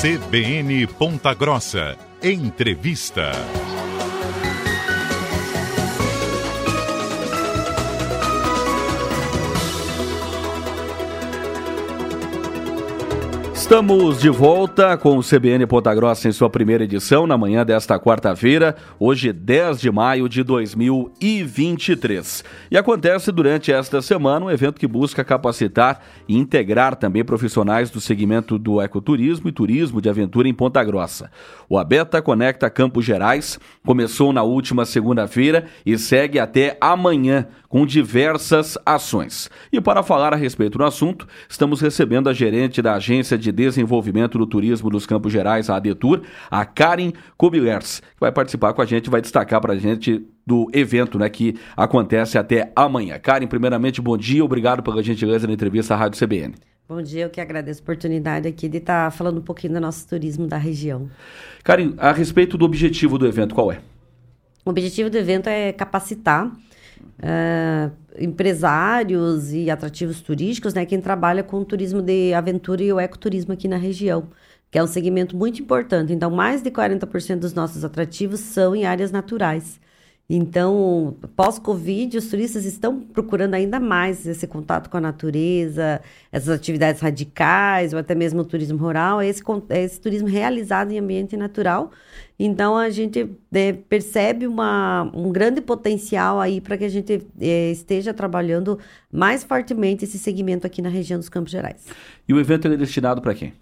CBN Ponta Grossa. Entrevista. Estamos de volta com o CBN Ponta Grossa em sua primeira edição, na manhã desta quarta-feira, hoje 10 de maio de 2023. E acontece durante esta semana um evento que busca capacitar e integrar também profissionais do segmento do ecoturismo e turismo de aventura em Ponta Grossa. O Abeta Conecta Campos Gerais começou na última segunda-feira e segue até amanhã com diversas ações. E para falar a respeito do assunto, estamos recebendo a gerente da Agência de Desenvolvimento do Turismo dos Campos Gerais, a ADETUR, a Karen Kubilers, que vai participar com a gente, vai destacar para a gente do evento né, que acontece até amanhã. Karen, primeiramente, bom dia, obrigado pela gentileza na entrevista à Rádio CBN. Bom dia, eu que agradeço a oportunidade aqui de estar falando um pouquinho do nosso turismo da região. Karen, a respeito do objetivo do evento, qual é? O objetivo do evento é capacitar uh, empresários e atrativos turísticos, né, quem trabalha com o turismo de aventura e o ecoturismo aqui na região, que é um segmento muito importante. Então, mais de 40% dos nossos atrativos são em áreas naturais. Então, pós-Covid, os turistas estão procurando ainda mais esse contato com a natureza, essas atividades radicais, ou até mesmo o turismo rural, esse, esse turismo realizado em ambiente natural. Então, a gente né, percebe uma, um grande potencial aí para que a gente é, esteja trabalhando mais fortemente esse segmento aqui na região dos Campos Gerais. E o evento é destinado para quem?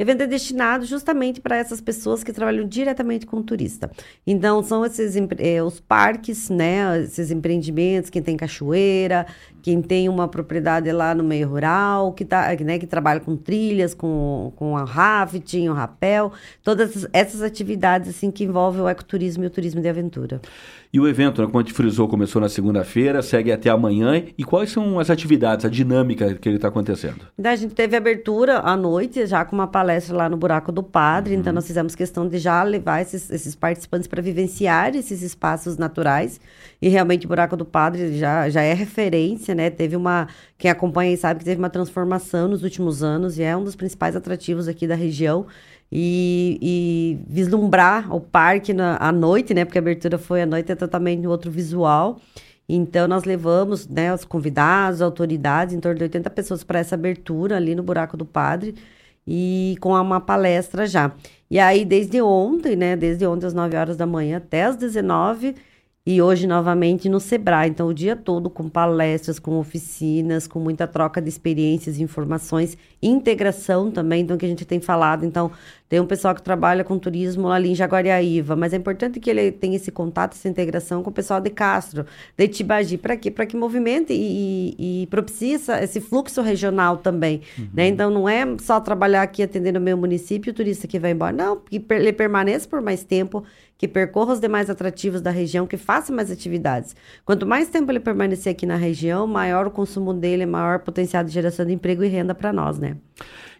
Evento é destinado justamente para essas pessoas que trabalham diretamente com o turista. Então, são esses é, os parques, né? Esses empreendimentos, quem tem cachoeira, quem tem uma propriedade lá no meio rural, que, tá, né, que trabalha com trilhas, com, com a rafting, o rapel, todas essas atividades assim que envolvem o ecoturismo e o turismo de aventura. E o evento, né, como a gente frisou, começou na segunda-feira, segue até amanhã. E quais são as atividades, a dinâmica que ele está acontecendo? A gente teve abertura à noite, já com uma palestra lá no Buraco do Padre. Então, uhum. Então, nós fizemos questão de já levar esses, esses participantes para vivenciar esses espaços naturais. E realmente, o Buraco do Padre já, já é referência, né? Teve uma. Quem acompanha aí sabe que teve uma transformação nos últimos anos e é um dos principais atrativos aqui da região e, e vislumbrar o parque na, à noite, né? Porque a abertura foi à noite, é totalmente outro visual. Então, nós levamos né, os convidados, autoridades, em torno de 80 pessoas para essa abertura ali no Buraco do Padre e com uma palestra já. E aí, desde ontem, né? Desde ontem às 9 horas da manhã até às 19 e hoje novamente no Sebrae. Então, o dia todo com palestras, com oficinas, com muita troca de experiências, informações, integração também, então que a gente tem falado. Então, tem um pessoal que trabalha com turismo ali em Jaguariaíva, mas é importante que ele tenha esse contato, essa integração com o pessoal de Castro, de Tibagi, para quê? Para que movimente e, e, e propicie esse fluxo regional também, uhum. né? Então, não é só trabalhar aqui atendendo o meu município, o turista que vai embora, não, que ele permaneça por mais tempo, que percorra os demais atrativos da região, que faça mais atividades. Quanto mais tempo ele permanecer aqui na região, maior o consumo dele, maior potencial de geração de emprego e renda para nós, né?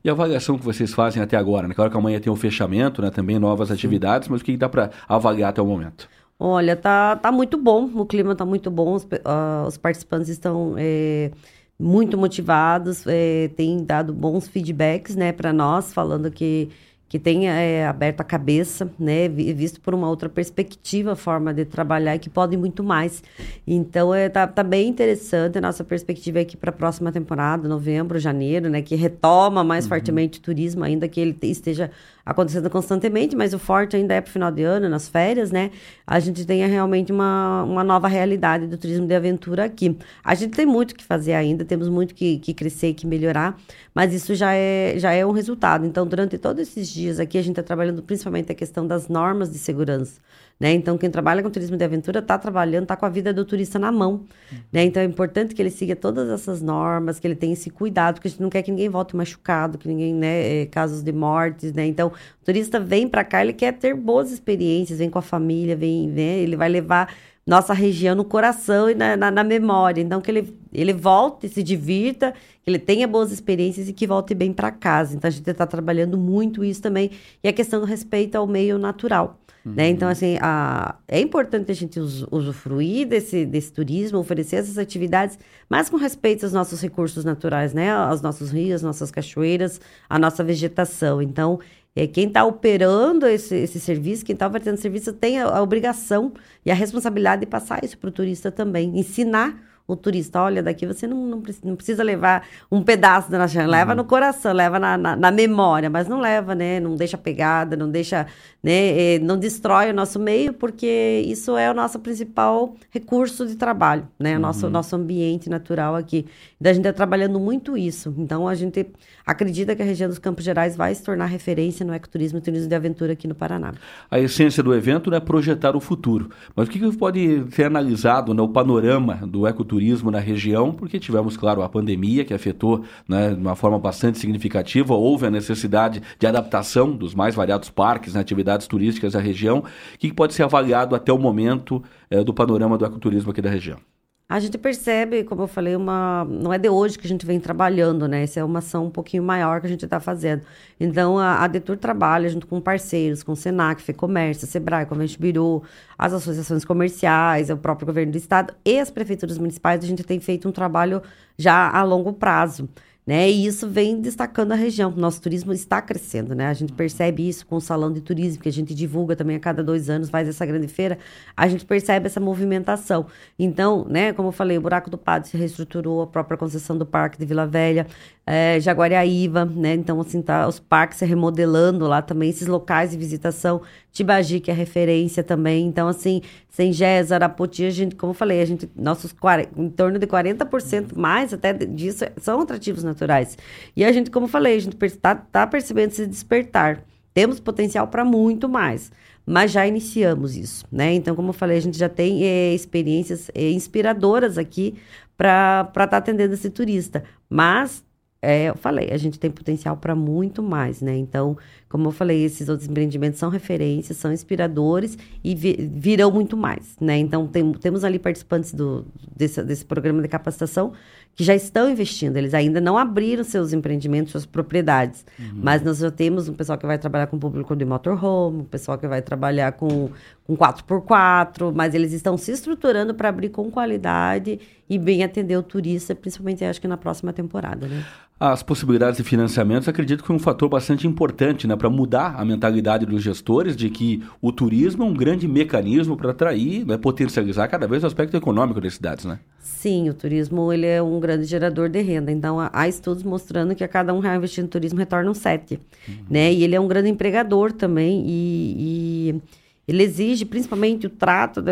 E a avaliação que vocês fazem até agora, né? Claro que amanhã tem um fechamento, né? Também novas atividades, mas o que dá para avaliar até o momento? Olha, tá, tá muito bom, o clima tá muito bom, os, uh, os participantes estão é, muito motivados, é, têm dado bons feedbacks, né, para nós, falando que que tenha é, aberto a cabeça, né, visto por uma outra perspectiva, forma de trabalhar e que pode muito mais. Então, é, tá, tá bem interessante a nossa perspectiva aqui para a próxima temporada, novembro, janeiro, né, que retoma mais uhum. fortemente o turismo, ainda que ele esteja acontecendo constantemente, mas o forte ainda é para o final de ano, nas férias, né? A gente tenha realmente uma, uma nova realidade do turismo de aventura aqui. A gente tem muito que fazer ainda, temos muito que, que crescer que melhorar, mas isso já é, já é um resultado. Então, durante todos esses dias aqui, a gente está trabalhando principalmente a questão das normas de segurança. Né? Então, quem trabalha com turismo de aventura está trabalhando, está com a vida do turista na mão. Uhum. Né? Então, é importante que ele siga todas essas normas, que ele tenha esse cuidado, porque a gente não quer que ninguém volte machucado, que ninguém, né, é, casos de mortes, né? Então, o turista vem para cá, ele quer ter boas experiências, vem com a família, vem, né? ele vai levar nossa região no coração e na, na, na, memória. Então, que ele, ele volte, se divirta, que ele tenha boas experiências e que volte bem para casa. Então, a gente está trabalhando muito isso também. E a questão do respeito ao meio natural. Uhum. Né? Então, assim, a, é importante a gente usufruir desse, desse turismo, oferecer essas atividades, mas com respeito aos nossos recursos naturais, né? Aos nossos rios, nossas cachoeiras, a nossa vegetação. Então, é, quem está operando esse, esse serviço, quem está oferecendo serviço, tem a, a obrigação e a responsabilidade de passar isso para o turista também, ensinar o turista, olha, daqui você não, não, não precisa levar um pedaço da nação, leva uhum. no coração, leva na, na, na, memória, mas não leva, né? Não deixa pegada, não deixa, né? Não destrói o nosso meio, porque isso é o nosso principal recurso de trabalho, né? O nosso, uhum. nosso ambiente natural aqui. Então, a gente está trabalhando muito isso. Então, a gente acredita que a região dos Campos Gerais vai se tornar referência no ecoturismo e turismo de aventura aqui no Paraná. A essência do evento é projetar o futuro. Mas o que, que pode ser analisado né, panorama do ecoturismo na região? Porque tivemos, claro, a pandemia que afetou né, de uma forma bastante significativa, houve a necessidade de adaptação dos mais variados parques, né, atividades turísticas da região. Que pode ser avaliado até o momento é, do panorama do ecoturismo aqui da região? A gente percebe, como eu falei, uma não é de hoje que a gente vem trabalhando, né? Essa é uma ação um pouquinho maior que a gente está fazendo. Então, a, a Detur trabalha junto com parceiros, com o Senac, FEComércio, Sebrae, Convente Biru, as associações comerciais, o próprio governo do estado e as prefeituras municipais. A gente tem feito um trabalho já a longo prazo. Né? E isso vem destacando a região. Nosso turismo está crescendo, né? A gente percebe isso com o salão de turismo que a gente divulga também a cada dois anos, faz essa grande feira. A gente percebe essa movimentação. Então, né? Como eu falei, o buraco do Padre se reestruturou, a própria concessão do Parque de Vila Velha, é, Jaguariaíva, né? Então, assim, tá os parques se remodelando lá também, esses locais de visitação. Tibagi, que é referência também. Então, assim, Sengés, Arapoti, a gente, como eu falei, a gente, nossos 40, em torno de 40% mais até disso são atrativos naturais. E a gente, como eu falei, a gente está tá percebendo esse despertar. Temos potencial para muito mais mas já iniciamos isso, né? Então, como eu falei, a gente já tem é, experiências é, inspiradoras aqui para estar tá atendendo esse turista, mas é, eu falei, a gente tem potencial para muito mais, né? Então, como eu falei, esses outros empreendimentos são referências, são inspiradores e vi, virão muito mais, né? Então, tem, temos ali participantes do, desse, desse programa de capacitação que já estão investindo. Eles ainda não abriram seus empreendimentos, suas propriedades, uhum. mas nós já temos um pessoal que vai trabalhar com o público de motorhome, um pessoal que vai trabalhar com, com 4x4, mas eles estão se estruturando para abrir com qualidade e bem atender o turista, principalmente acho que na próxima temporada, né? As possibilidades de financiamentos, acredito que foi um fator bastante importante né, para mudar a mentalidade dos gestores de que o turismo é um grande mecanismo para atrair, né, potencializar cada vez o aspecto econômico das cidades, né? Sim, o turismo ele é um grande gerador de renda. Então, há estudos mostrando que a cada um real investido no turismo retorna um sete, uhum. né? E ele é um grande empregador também e, e ele exige principalmente o trato de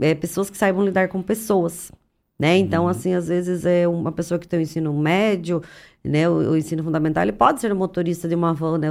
é, pessoas que saibam lidar com pessoas, né? Então, uhum. assim, às vezes é uma pessoa que tem o ensino médio, né, o, o, ensino fundamental, ele pode ser um motorista de uma van, né,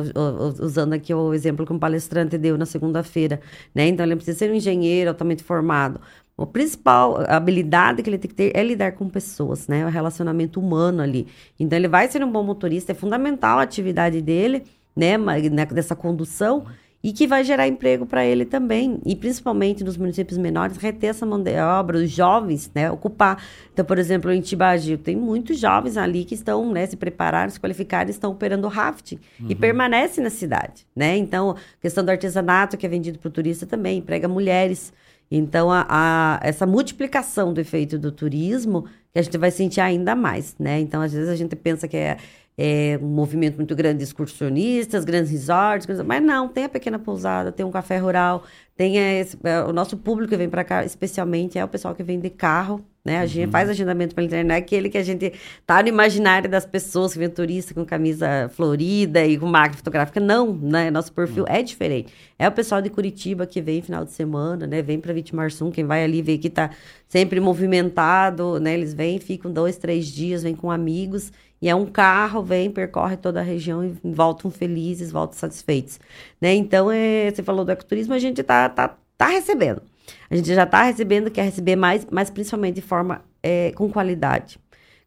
usando aqui o exemplo que um palestrante deu na segunda-feira, né, então ele precisa ser um engenheiro altamente formado. A principal habilidade que ele tem que ter é lidar com pessoas, né, o relacionamento humano ali. Então ele vai ser um bom motorista, é fundamental a atividade dele, né, né dessa condução, e que vai gerar emprego para ele também, e principalmente nos municípios menores, reter essa mão de obra, os jovens, né, ocupar. Então, por exemplo, em Tibagi, tem muitos jovens ali que estão, né, se prepararam, se qualificaram, estão operando rafting uhum. e permanecem na cidade, né? Então, questão do artesanato que é vendido para o turista também, emprega mulheres. Então, a, a, essa multiplicação do efeito do turismo que a gente vai sentir ainda mais, né? Então, às vezes a gente pensa que é é, um movimento muito grande de excursionistas, grandes resorts, mas não, tem a pequena pousada, tem um café rural, tem esse, é, o nosso público que vem para cá, especialmente é o pessoal que vem de carro, né? A gente uhum. faz agendamento pela internet, é aquele que a gente tá no imaginário das pessoas que vem turista com camisa florida e com máquina fotográfica. Não, né? Nosso perfil uhum. é diferente. É o pessoal de Curitiba que vem final de semana, né? Vem para Vitimarsum, quem vai ali ver que tá sempre movimentado, né? Eles vêm, ficam dois, três dias, vêm com amigos e é um carro, vem, percorre toda a região e voltam felizes, voltam satisfeitos. Né? Então, é, você falou do ecoturismo, a gente está tá, tá recebendo. A gente já está recebendo, quer receber mais, mas principalmente de forma é, com qualidade.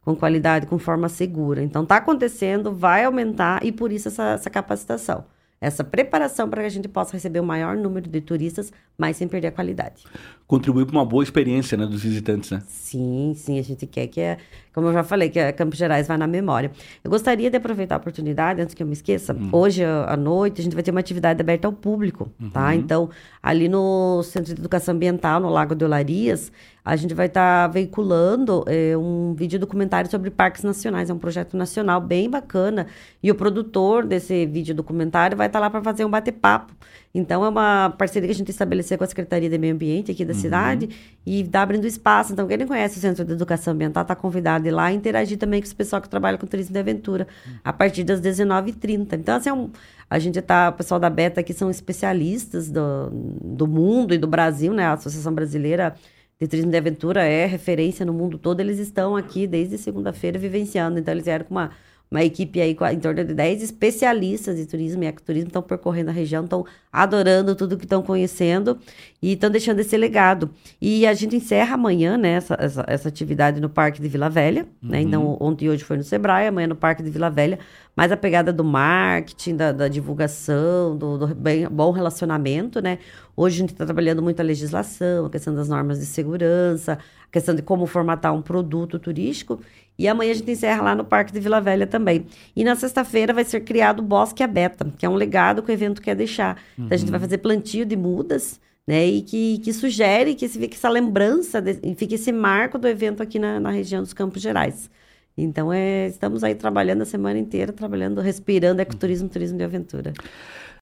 Com qualidade, com forma segura. Então, está acontecendo, vai aumentar e por isso essa, essa capacitação essa preparação para que a gente possa receber o maior número de turistas, mas sem perder a qualidade. Contribuir para uma boa experiência né, dos visitantes, né? Sim, sim, a gente quer que, é, como eu já falei, que a Campos Gerais vá na memória. Eu gostaria de aproveitar a oportunidade, antes que eu me esqueça, uhum. hoje à noite a gente vai ter uma atividade aberta ao público, tá? uhum. tá? Então, ali no Centro de Educação Ambiental, no Lago de Olarias, a gente vai estar tá veiculando é, um vídeo documentário sobre parques nacionais. É um projeto nacional bem bacana. E o produtor desse vídeo documentário vai estar tá lá para fazer um bate-papo. Então, é uma parceria que a gente estabeleceu com a Secretaria de Meio Ambiente aqui da uhum. cidade e está abrindo espaço. Então, quem não conhece o Centro de Educação Ambiental está convidado a ir lá e interagir também com os pessoal que trabalha com turismo de aventura uhum. a partir das 19h30. Então, assim, é um, a gente tá, o pessoal da Beta aqui são especialistas do, do mundo e do Brasil, né? A Associação Brasileira de turismo de aventura é referência no mundo todo, eles estão aqui desde segunda-feira vivenciando. Então, eles vieram com uma, uma equipe aí em torno de 10 especialistas de turismo e ecoturismo, estão percorrendo a região, estão adorando tudo que estão conhecendo e estão deixando esse legado. E a gente encerra amanhã, né, essa, essa, essa atividade no Parque de Vila Velha, né? uhum. né? Então, ontem e hoje foi no Sebrae, amanhã no Parque de Vila Velha, mais a pegada do marketing, da, da divulgação, do, do bem, bom relacionamento, né? Hoje a gente está trabalhando muito a legislação, a questão das normas de segurança, a questão de como formatar um produto turístico. E amanhã a gente encerra lá no Parque de Vila Velha também. E na sexta-feira vai ser criado o Bosque Abeta, que é um legado que o evento quer deixar. Uhum. Então a gente vai uhum. fazer plantio de mudas, né? E que, que sugere que fique essa lembrança, de, fique esse marco do evento aqui na, na região dos Campos Gerais. Então, é, estamos aí trabalhando a semana inteira, trabalhando, respirando ecoturismo, turismo de aventura.